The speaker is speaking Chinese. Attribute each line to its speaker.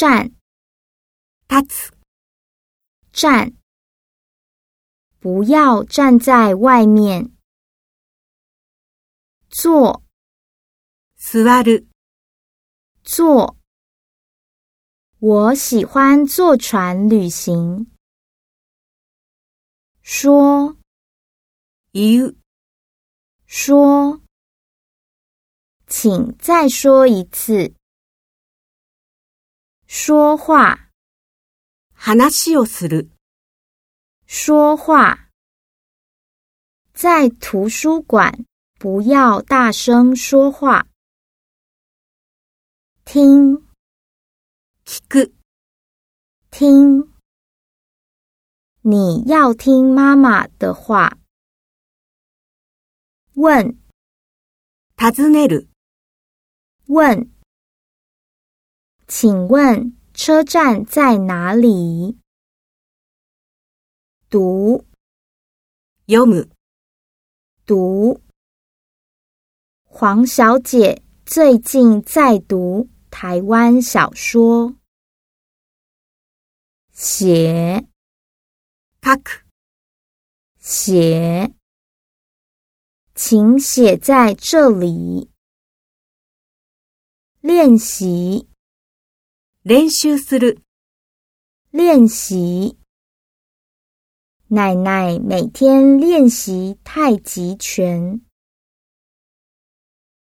Speaker 1: 站
Speaker 2: p a
Speaker 1: 站，不要站在外面。坐
Speaker 2: 座 w
Speaker 1: 坐。我喜欢坐船旅行。说
Speaker 2: ，you，
Speaker 1: 说，请再说一次。说话，
Speaker 2: 話なしをする。
Speaker 1: 说话，在图书馆不要大声说话。听，
Speaker 2: 聞く。
Speaker 1: 听，你要听妈妈的话。问，
Speaker 2: 尋ねる。
Speaker 1: 问。请问车站在哪里？读
Speaker 2: ，yomu，
Speaker 1: 读。黄小姐最近在读台湾小说。写
Speaker 2: k a k
Speaker 1: 写，请写在这里。练习。
Speaker 2: 练习，
Speaker 1: 练习。奶奶每天练习太极拳。